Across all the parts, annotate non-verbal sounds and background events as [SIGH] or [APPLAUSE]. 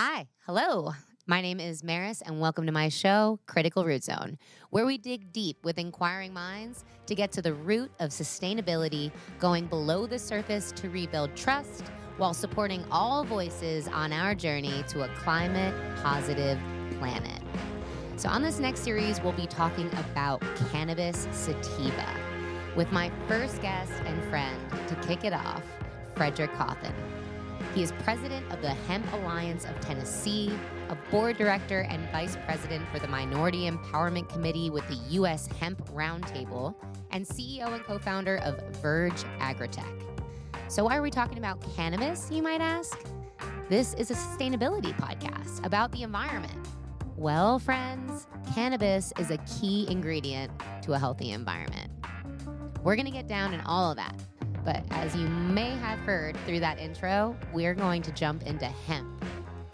Hi, hello. My name is Maris, and welcome to my show, Critical Root Zone, where we dig deep with inquiring minds to get to the root of sustainability, going below the surface to rebuild trust while supporting all voices on our journey to a climate positive planet. So, on this next series, we'll be talking about cannabis sativa with my first guest and friend to kick it off, Frederick Cawthon. He is president of the Hemp Alliance of Tennessee, a board director and vice president for the Minority Empowerment Committee with the U.S. Hemp Roundtable, and CEO and co founder of Verge Agritech. So, why are we talking about cannabis, you might ask? This is a sustainability podcast about the environment. Well, friends, cannabis is a key ingredient to a healthy environment. We're going to get down in all of that. But as you may have heard through that intro, we're going to jump into hemp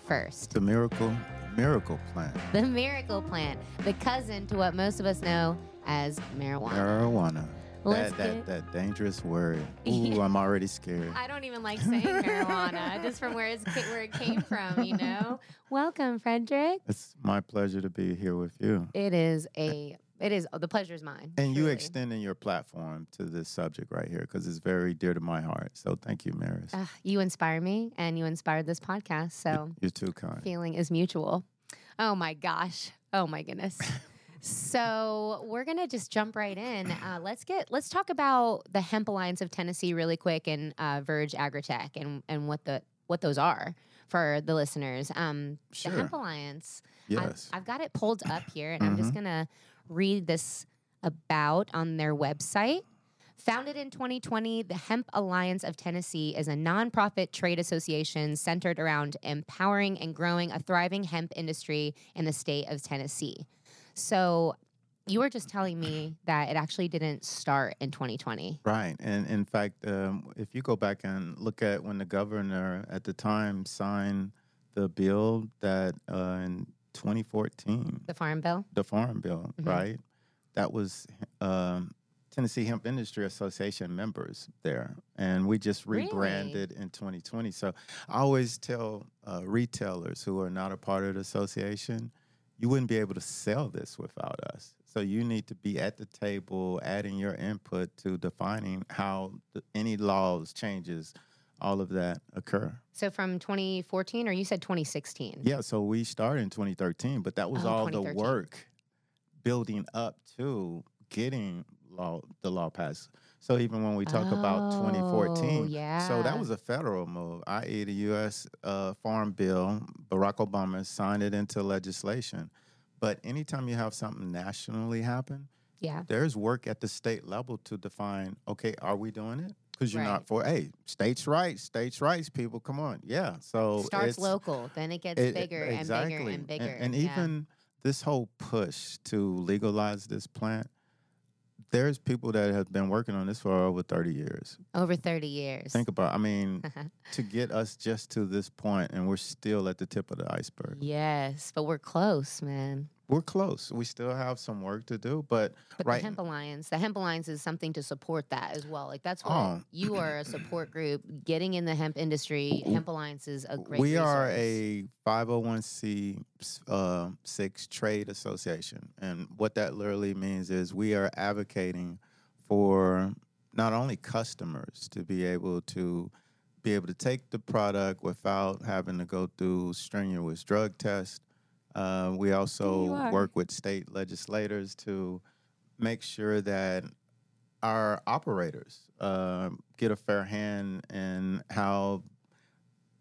first. The miracle, miracle plant. The miracle plant, the cousin to what most of us know as marijuana. Marijuana. Let's That, that, that dangerous word. [LAUGHS] Ooh, Yeah. I'm already scared. I don't even like saying marijuana, just from where, it's, where it came from, you know? [LAUGHS] Welcome, Frederick. It's my pleasure to be here with you. It is a, it is, the pleasure is mine. And you extending your platform to this subject right here because it's very dear to my heart. So thank you, Maris. Ah, you inspire me and you inspired this podcast. So You're too kind. feeling is mutual. Oh my gosh. Oh my goodness. [LAUGHS] so we're gonna just jump right in. Uh, let's get let's talk about the Hemp Alliance of Tennessee really quick and uh, Verge Agritech and and what the what those are for the listeners. Um, Sure. The Hemp Alliance. Yes. I've, I've got it pulled up here, and I'm just gonna read this about on their website. Founded in 2020, the Hemp Alliance of Tennessee is a nonprofit trade association centered around empowering and growing a thriving hemp industry in the state of Tennessee. So, you were just telling me [CLEARS THROAT] that it actually didn't start in 2020. Right. And in fact, um, if you go back and look at when the governor at the time signed the bill that uh, in 2014, The Farm Bill? the farm bill, Mm-hmm. right? That was um, Tennessee Hemp Industry Association members there, and we just Really? rebranded in 2020. So I always tell uh, retailers who are not a part of the association, you wouldn't be able to sell this without us. So you need to be at the table, adding your input to defining how the, any laws, changes, all of that occur. So, from 2014, or you said 2016? Yeah, so we started in 2013, but that was Oh, all the work building up to getting law the law passed. So even when we talk about Oh, 2014, so that was a federal move, i.e., the U.S. Uh, Farm Bill. Barack Obama signed it into legislation. But anytime you have something nationally happen, Yeah. there's work at the state level to define. Okay, are we doing it? Because you're Right. not for hey, states' rights, states' rights. People, come on, yeah. So Starts local, then it gets it- bigger and bigger and bigger. And, Yeah. even this whole push to legalize this plant, there's people that have been working on this for over 30 years. over 30 years. Think about, I mean, [LAUGHS] to get us just to this point, and we're still at the tip of the iceberg. yes, but we're close, man. We're close. We still have some work to do, but, But right the Hemp Alliance, the Hemp Alliance is something to support that as well. Like that's why Oh. you are a support group getting in the hemp industry. Hemp Alliance is a great. we are a 501c uh, six trade association, and what that literally means is we are advocating for not only customers to be able to be able to take the product without having to go through strenuous drug tests. Uh, we also work with state legislators to make sure that our operators uh, get a fair hand in how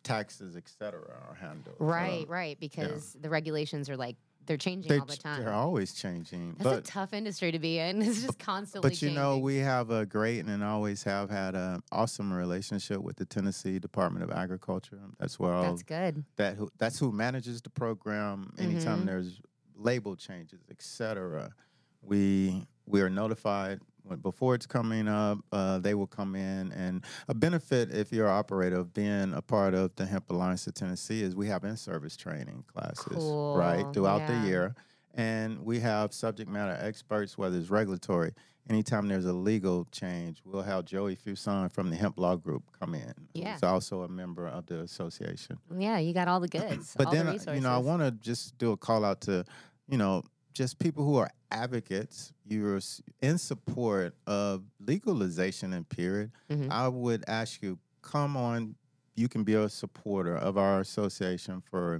taxes, et cetera, are handled. right, Uh, right, because the regulations are like they're changing they, all the time. They're always changing. That's a tough industry to be in. [LAUGHS] It's just constantly. but you know, we have a great and always have had an awesome relationship with the Tennessee Department of Agriculture. That's where all that's good. that who, that's who manages the program. Anytime Mhm. there's label changes, etc., we we are notified before it's coming up. Uh, they will come in, and a benefit if you're an operator of being a part of the Hemp Alliance of Tennessee is we have in-service training classes right throughout yeah. the year. And we have subject matter experts, whether it's regulatory. Anytime there's a legal change, we'll have Joey Fuson from the Hemp Law Group come in. Yeah. Who's also a member of the association. Yeah, you got all the [CLEARS THROAT] goods. But then, the you know, I want to just do a call out to, you know, just people who are advocates. You're in support of legalization and period. Mhm. I would ask you, come on. You can be a supporter of our association for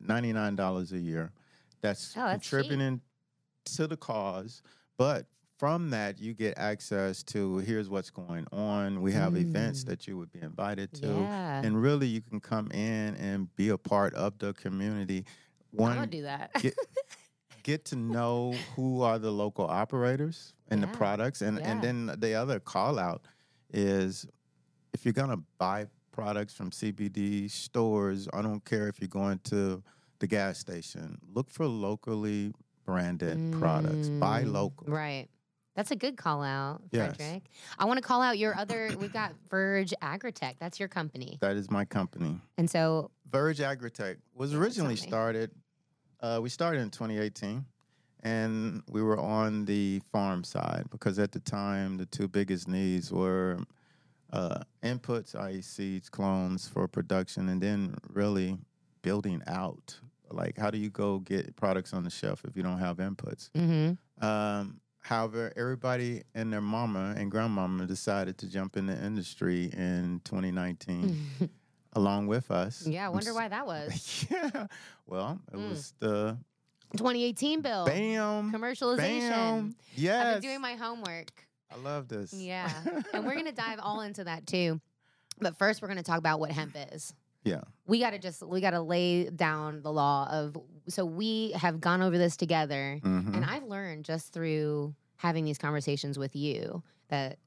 ninety nine dollars a year. That's Oh, that's cheap. contributing to the cause, but. From that, you get access to here's what's going on. We have events Mm. that you would be invited to yeah. and really you can come in and be a part of the community I'm do that. get, [LAUGHS] get to know who are the local operators and Yeah, the products and yeah. and then the other call out is if you're going to buy products from CBD stores I don't care if you're going to the gas station look for locally branded products buy Mm, local Right. That's a good call out, Yes. Frederick. I want to call out your other. We've got Verge Agritech. That's your company, that is my company and so Verge Agritech was originally started. Uh, we started in 2018, and we were on the farm side because at the time the two biggest needs were uh, inputs, i.e., seeds, clones for production, and then really building out. Like, how do you go get products on the shelf if you don't have inputs? mhm. Um, however, everybody and their mama and grandmama decided to jump in the industry in 2019 [LAUGHS] along with us. yeah. I I'm wonder why that [LAUGHS] was. yeah. Well, it Mm. was the 2018 bill bam, commercialization. bam. Yes. I've been doing my homework. I love this. Yeah, [LAUGHS] and we're gonna dive all into that too. But first, we're gonna talk about what hemp is. Yeah. We gotta just we gotta lay down the law of. So we have gone over this together, Mhm. and I've learned just through having these conversations with you that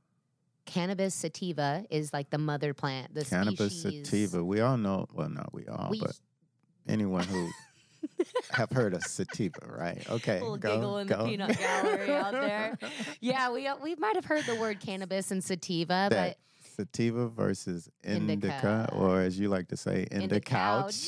cannabis sativa is like the mother plant, the Cannabis species. sativa. We all know. Well, not we all, We but anyone who [LAUGHS] have heard of sativa, right? Okay. little go, giggle in the peanut gallery out there. [LAUGHS] yeah, we we might have heard the word cannabis and sativa, That sativa versus indica, Indica. or as you like to say, but in indica the couch.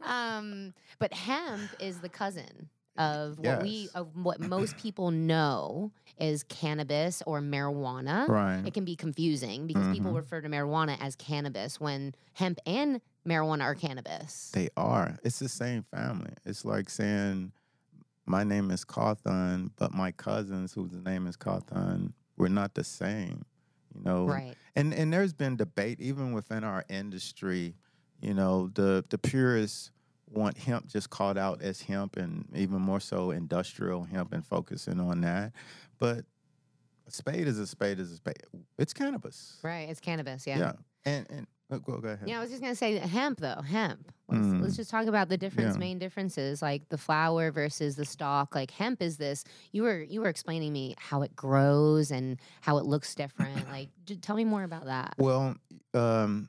[LAUGHS] um, but hemp is the cousin of what we of what most people know is cannabis or marijuana. right. It can be confusing because people Mhm. refer to marijuana as cannabis when hemp and marijuana are cannabis. They are. It's the same family. It's like saying, my name is Cawthon, but my cousins, whose name is Cawthon, we're not the same. You know, right. and and there's been debate even within our industry. You know, the the purists want hemp just called out as hemp, and even more so industrial hemp, and focusing on that. But a spade is a spade is a spade. It's cannabis. Right. It's cannabis. Yeah. Yeah. And and uh, go go ahead. Yeah, I was just gonna say hemp though. Hemp. Let's, Mm. let's just talk about the difference, Yeah. main differences, like the flower versus the stalk. Like hemp is this. You were you were explaining me how it grows and how it looks different. like, tell me more about that. Well, um,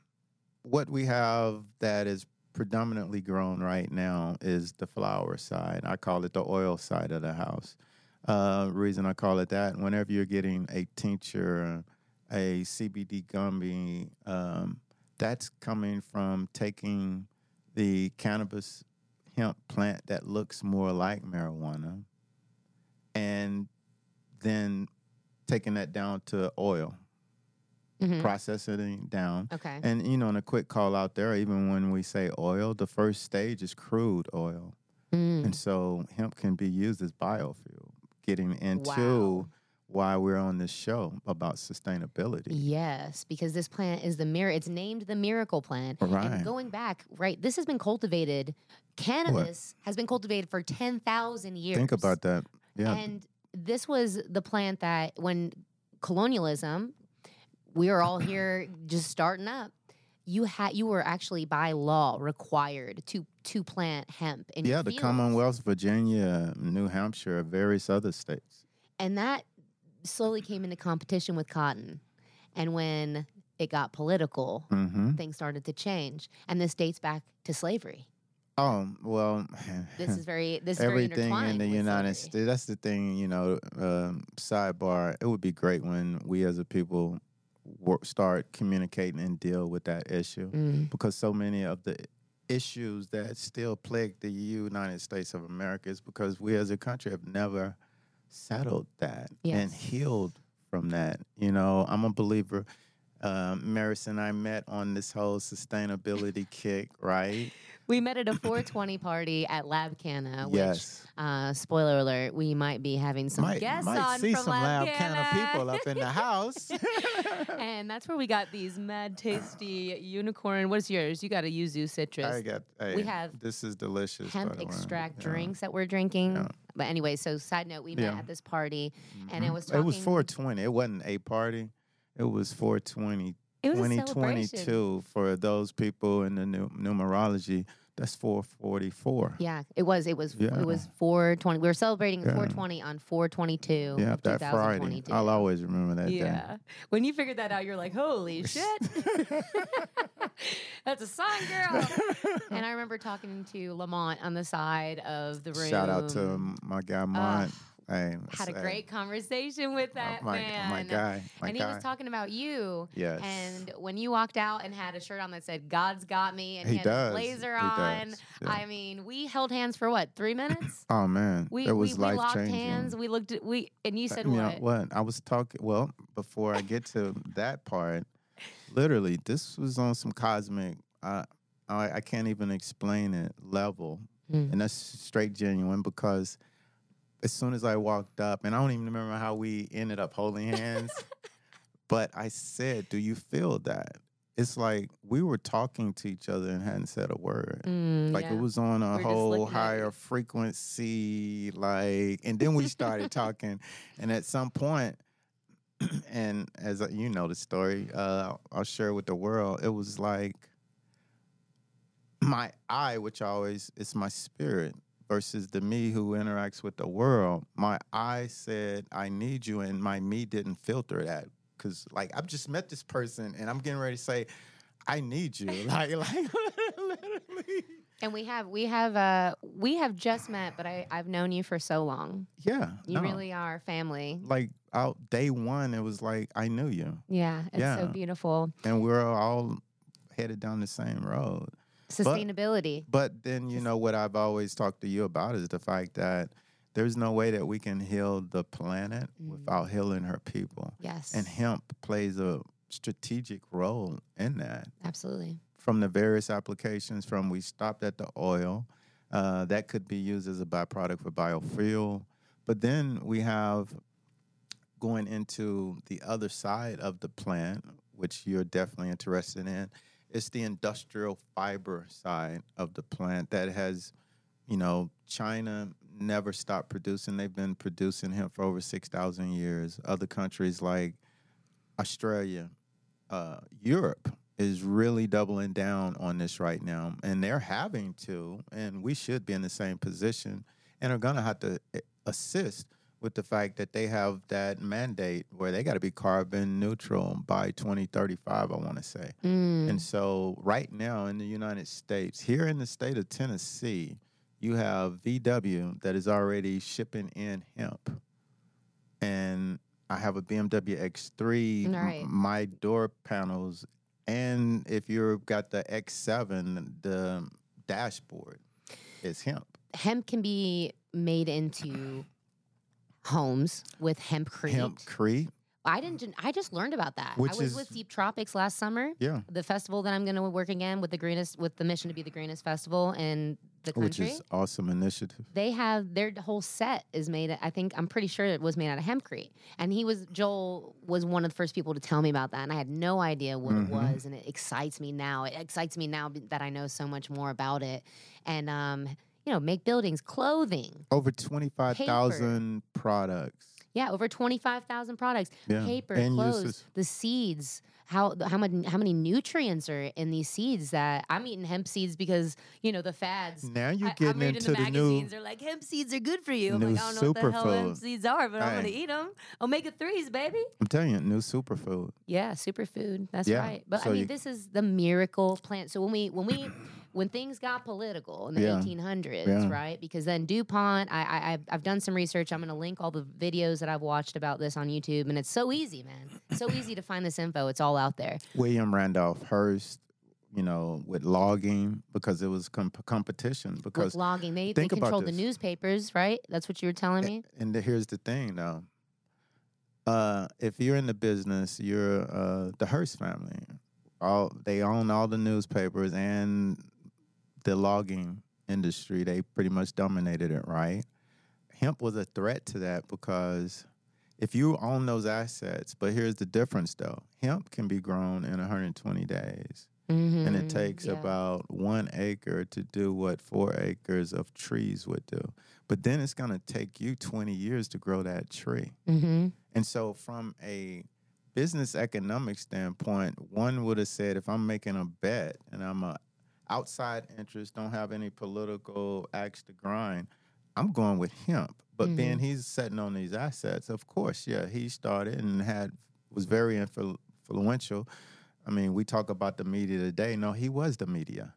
what we have that is predominantly grown right now is the flower side. I call it the oil side of the house. Uh, reason I call it that, whenever you're getting a tincture, a CBD gummy, um, that's coming from taking the cannabis hemp plant that looks more like marijuana and then taking that down to oil Mhm. processing it down. Okay. And you know, in a quick call out there, even when we say oil, the first stage is crude oil. Mm. And so hemp can be used as biofuel, getting into Wow. why we're on this show about sustainability. Yes, because this plant is the mirror. It's named the miracle plant. Right. And going back, right, this has been cultivated. Cannabis has been cultivated for ten thousand years. Think about that. Yeah. And this was the plant that when colonialism, we were all here just starting up. You had you were actually by law required to to plant hemp in yeah, the fields. Commonwealth, Virginia, New Hampshire, various other states. and that slowly came into competition with cotton. And when it got political, hmm things started to change, and this dates back to slavery. Oh well, [LAUGHS] This is very this is very everything intertwined in the United. States. That's the thing, you know. Um, sidebar: It would be great when we, as a people, work, start communicating and deal with that issue Mm, because so many of the issues that still plague the United States of America is because we as a country have never settled that and healed from that. You know, I'm a believer. Um, Maris and I met on this whole sustainability kick, right? We met at a [COUGHS] 420 party at Lab Canna, which, yes. uh, spoiler alert, we might be having some might guests might on see from some Lab, lab of people up in the [LAUGHS] house. [LAUGHS] and that's where we got these mad tasty unicorn. What's yours? You got a yuzu citrus. I got. We have this is delicious. hemp extract Yeah. drinks that we're drinking. Yeah. But anyway, so side note, we met Yeah. at this party and it was talking. It was 420. It wasn't a party. It was 420. It was a 2022 for those people in the numerology. That's 444. Yeah, it was. It was. Yeah. It was 420. We were celebrating Yeah. 420 on 422 Yeah, of that Friday. I'll always remember that day. Yeah. When you figured that out, you're like, holy [LAUGHS] shit. [LAUGHS] That's a song, girl. and I remember talking to Lamont on the side of the room. Shout out to my guy Mont. Hey, Had a great conversation with that my, man. my guy. My and guy. he was talking about you. Yes. And when you walked out and had a shirt on that said "God's got me" and he, He had does. his blazer He on, does. Yeah. I mean, we held hands for what? Three minutes? [CLEARS THROAT] oh man, We it was we, we locked changing. hands. We looked at we and you said you know what? what? I was talking. Well, before I get to that part, literally, this was on some cosmic. I I, I can't even explain it level, Mm. and that's straight genuine because as soon as I walked up, and I don't even remember how we ended up holding hands, [LAUGHS] but I said, "Do you feel that?" It's like we were talking to each other and hadn't said a word. Mm, Like yeah. it was on a We're whole higher frequency, like, and then we started [LAUGHS] talking, and at some point, [CLEARS THROAT] and as you know the story, uh, I'll share with the world. It was like my eye, which always is my spirit, versus the me who interacts with the world. My I said, "I need you," and my me didn't filter that because, like, I've just met this person, and I'm getting ready to say, "I need you," [LAUGHS] like, like [LAUGHS] literally. And we have we have uh we have just met, but I I've known you for so long. Yeah, You no. really are family. like out day one. It was like I knew you, Yeah, it's so beautiful. and we are all headed down the same road. Sustainability. But then you know what I've always talked to you about is the fact that there's no way that we can heal the planet Mm. without healing her people, yes. and hemp plays a strategic role in that. absolutely. From the various applications, from we stopped at the oil, uh, that could be used as a byproduct for biofuel. But then we have going into the other side of the plant, which you're definitely interested in. It's the industrial fiber side of the plant that has, you know, China never stopped producing. They've been producing hemp for over 6,000 years. Other countries like Australia, uh, Europe is really doubling down on this right now, and they're having to, and we should be in the same position, and are going to have to eh, assist with the fact that they have that mandate where they got to be carbon neutral by 2035, I want to say. Mm. And so, right now in the United States, here in the state of Tennessee, you have VW that is already shipping in hemp. And I have a BMW X3, m- my door panels, and if you've got the X7, the dashboard is hemp. hemp can be made into homes with hempcrete. Hempcrete, I didn't. I just learned about that. Which I was is- with Deep Tropics last summer. yeah, The festival that I'm going to work again with the greenest, with the mission to be the greenest festival in the country. which is awesome initiative. they have their whole set is made. I think I'm pretty sure it was made out of hempcrete. And he was Joel was one of the first people to tell me about that, and I had no idea what Mhm. it was. And it excites me now. It excites me now that I know so much more about it. And um, you know, make buildings, clothing. Over 25,000 products. Yeah, over twenty five thousand products. Yeah. Paper, and clothes, uses. the seeds. How how many how many nutrients are in these seeds? That I'm eating hemp seeds because you know the fads. Now you're I, getting reading into the the new magazines. They're like hemp seeds are good for you. I'm new like, I don't know what the hell hemp seeds are, but I'm gonna eat them. Omega threes, baby. I'm telling you, new superfood. Yeah, superfood. That's Yeah, right. But so I mean, you- this is the miracle plant. So when we when we when things got political in the Yeah. 1800s, Yeah. right? Because then DuPont, I, I I've, I've done some research. I'm going to link all the videos that I've watched about this on YouTube, and it's so easy, man. so easy to find this info. It's all out there. William Randolph Hearst, you know, with logging because it was comp- competition. With Because logging, they, they controlled the newspapers, right? That's what you were telling me. and the, here's the thing, though. Uh, if you're in the business, you're uh, the Hearst family. All they own all the newspapers and the logging industry. They pretty much dominated it, right? Hemp was a threat to that because if you own those assets, but here's the difference, though: hemp can be grown in 120 days and Mhm, it takes yeah. about one acre to do what four acres of trees would do. But then it's going to take you 20 years to grow that tree. Mhm. And so, from a business economic standpoint, one would have said if I'm making a bet and I'm a outside interest, don't have any political axe to grind, I'm going with hemp. But being mm-hmm. he's sitting on these assets, of course, yeah, he started and had was very influ- influential. I mean, we talk about the media today. No, he was the media.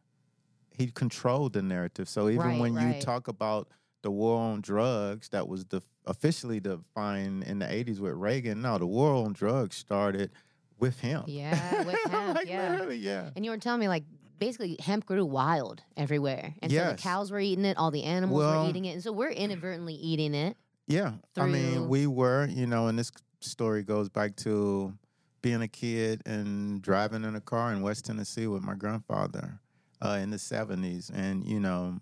He controlled the narrative. So even Right, when right. you talk about the war on drugs that was the officially defined in the 80s with Reagan, no, the war on drugs started with him. Yeah, with [LAUGHS] hemp, like yeah. yeah. And you were telling me like basically hemp grew wild everywhere, and so Yes. the cows were eating it, all the animals Well- were eating it, and so we're inadvertently eating it. Yeah. I mean, we were, you know, and this story goes back to being a kid and driving in a car in West Tennessee with my grandfather uh, in the 70s. And, you know,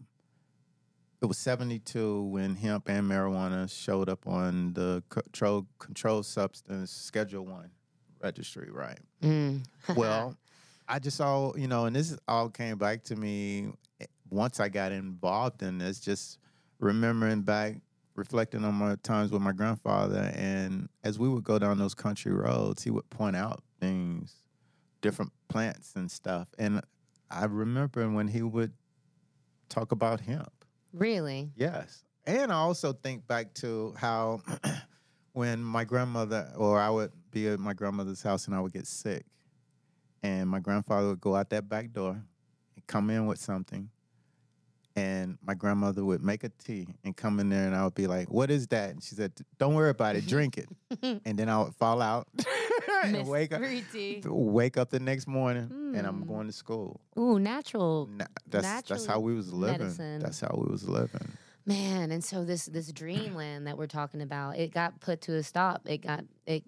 it was 72 when hemp and marijuana showed up on the control, controlled substance Schedule 1 registry, right? Mm. [LAUGHS] well, I just saw, you know, and this all came back to me eh, once I got involved in this, just remembering back, reflecting on my times with my grandfather. And as we would go down those country roads, he would point out things, different plants and stuff. And I remember when he would talk about hemp. really? Yes. And I also think back to how [CLEARS THROAT] when my grandmother, or I would be at my grandmother's house and I would get sick, and my grandfather would go out that back door and come in with something, and my grandmother would make a tea and come in there, and I would be like, What is that? And she said, Don't worry about it, drink it. [LAUGHS] and then I would fall out [LAUGHS] and wake up. Wake up the next morning, and I'm Mm. going to school. Ooh, natural Na- That's that's how we was living. medicine. That's how we was living. man. And so this this dreamland that we're talking about, it got put to a stop. It got it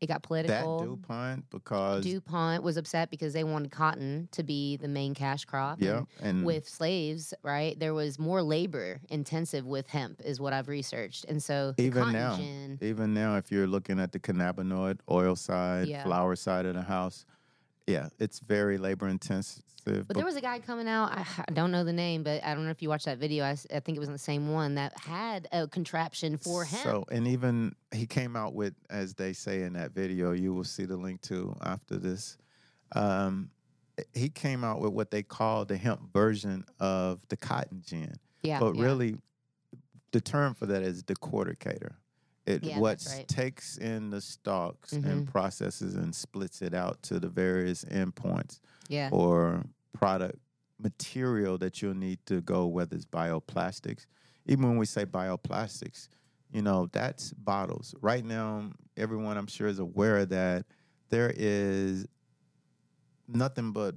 it got That political. DuPont because DuPont was upset because they wanted cotton to be the main cash crop. yeah, and with slaves, right? There was more labor intensive with hemp, is what I've researched, and so Even now, gin- even now, if you're looking at the cannabinoid oil side, Yeah. flower side of the house, yeah, it's very labor intensive. But there was a guy coming out. I, [LAUGHS] I don't know the name, but I don't know if you watched that video. I think it was the same one that had a contraption for him. So, and even he came out with, as they say in that video, you will see the link to after this. Um, he came out with what they call the hemp version of the cotton gin. yeah, but yeah. really, the term for that is the decorticator. It Yeah, what right. takes in the stalks Mhm. and processes and splits it out to the various endpoints yeah, or product material that you'll need to go, whether it's bioplastics. Even when we say bioplastics, you know, that's bottles. Right now, everyone I'm sure is aware that there is nothing but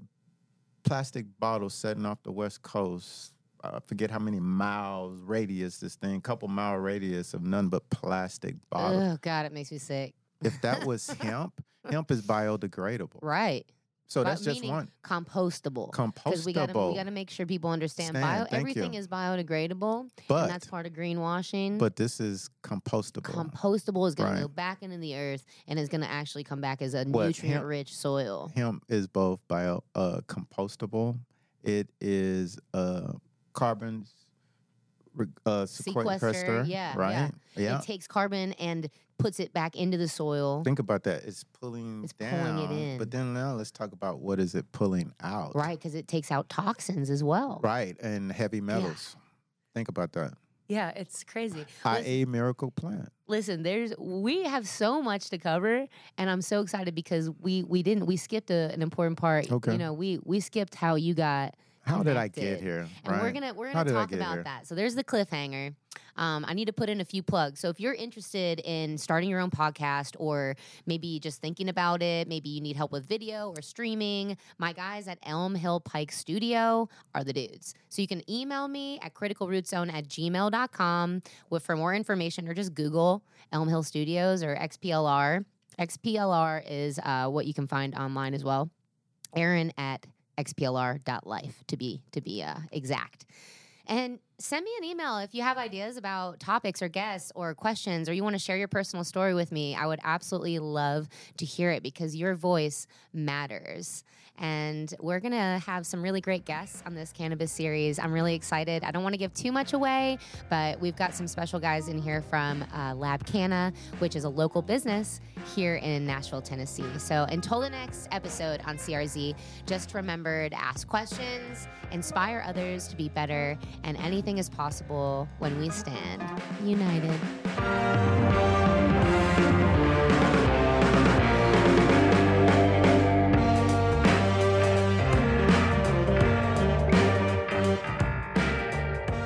plastic bottles setting off the west coast. I forget how many miles radius this thing, couple mile radius of none but plastic bottles. Oh God, it makes me sick. If that was [LAUGHS] hemp, hemp is biodegradable. Right. So that's just one. compostable. Because we gotta we gotta make sure people understand Stan, bio everything you. is biodegradable. But and that's part of greenwashing. but this is compostable. compostable is gonna Right. go back into the earth and is gonna actually come back as a What, nutrient hemp- rich soil. hemp is both bio uh, compostable. It is uh, carbon re- uh, Sequester, sequester. yeah, right. yeah. Yeah. It takes carbon and puts it back into the soil. Think about that. It's pulling It's down. pulling it in. But then now let's talk about what is it pulling out. Right, because it takes out toxins as well. Right. And heavy metals. Yeah. Think about that. Yeah, it's crazy. High A miracle plant. listen, there's we have so much to cover, and I'm so excited because we we didn't we skipped a, an important part. Okay. You know, we we skipped how you got How did I get here? And we're gonna we're gonna talk about here? that. So there's the cliffhanger. Um, I need to put in a few plugs. So if you're interested in starting your own podcast, or maybe just thinking about it, maybe you need help with video or streaming, my guys at Elm Hill Pike Studio are the dudes. So you can email me at criticalrootzone at gmail.com with for more information, or just Google Elm Hill Studios or XPLR. XPLR is uh, what you can find online as well. Erin at xplr.life to be to be uh, exact. And send me an email if you have ideas about topics or guests or questions or you want to share your personal story with me. I would absolutely love to hear it because your voice matters. And we're going to have some really great guests on this cannabis series. I'm really excited. I don't want to give too much away, but we've got some special guys in here from uh, Lab Canna, which is a local business here in Nashville, Tennessee. So until the next episode on CRZ, just remember to ask questions, inspire others to be better, and anything is possible when we stand united.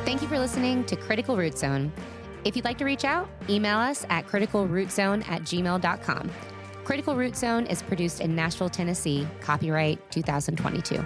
Thank you for listening to Critical Root Zone. If you'd like to reach out, email us at criticalrootzone at gmail.com. Critical Root Zone is produced in Nashville, Tennessee, copyright 2022.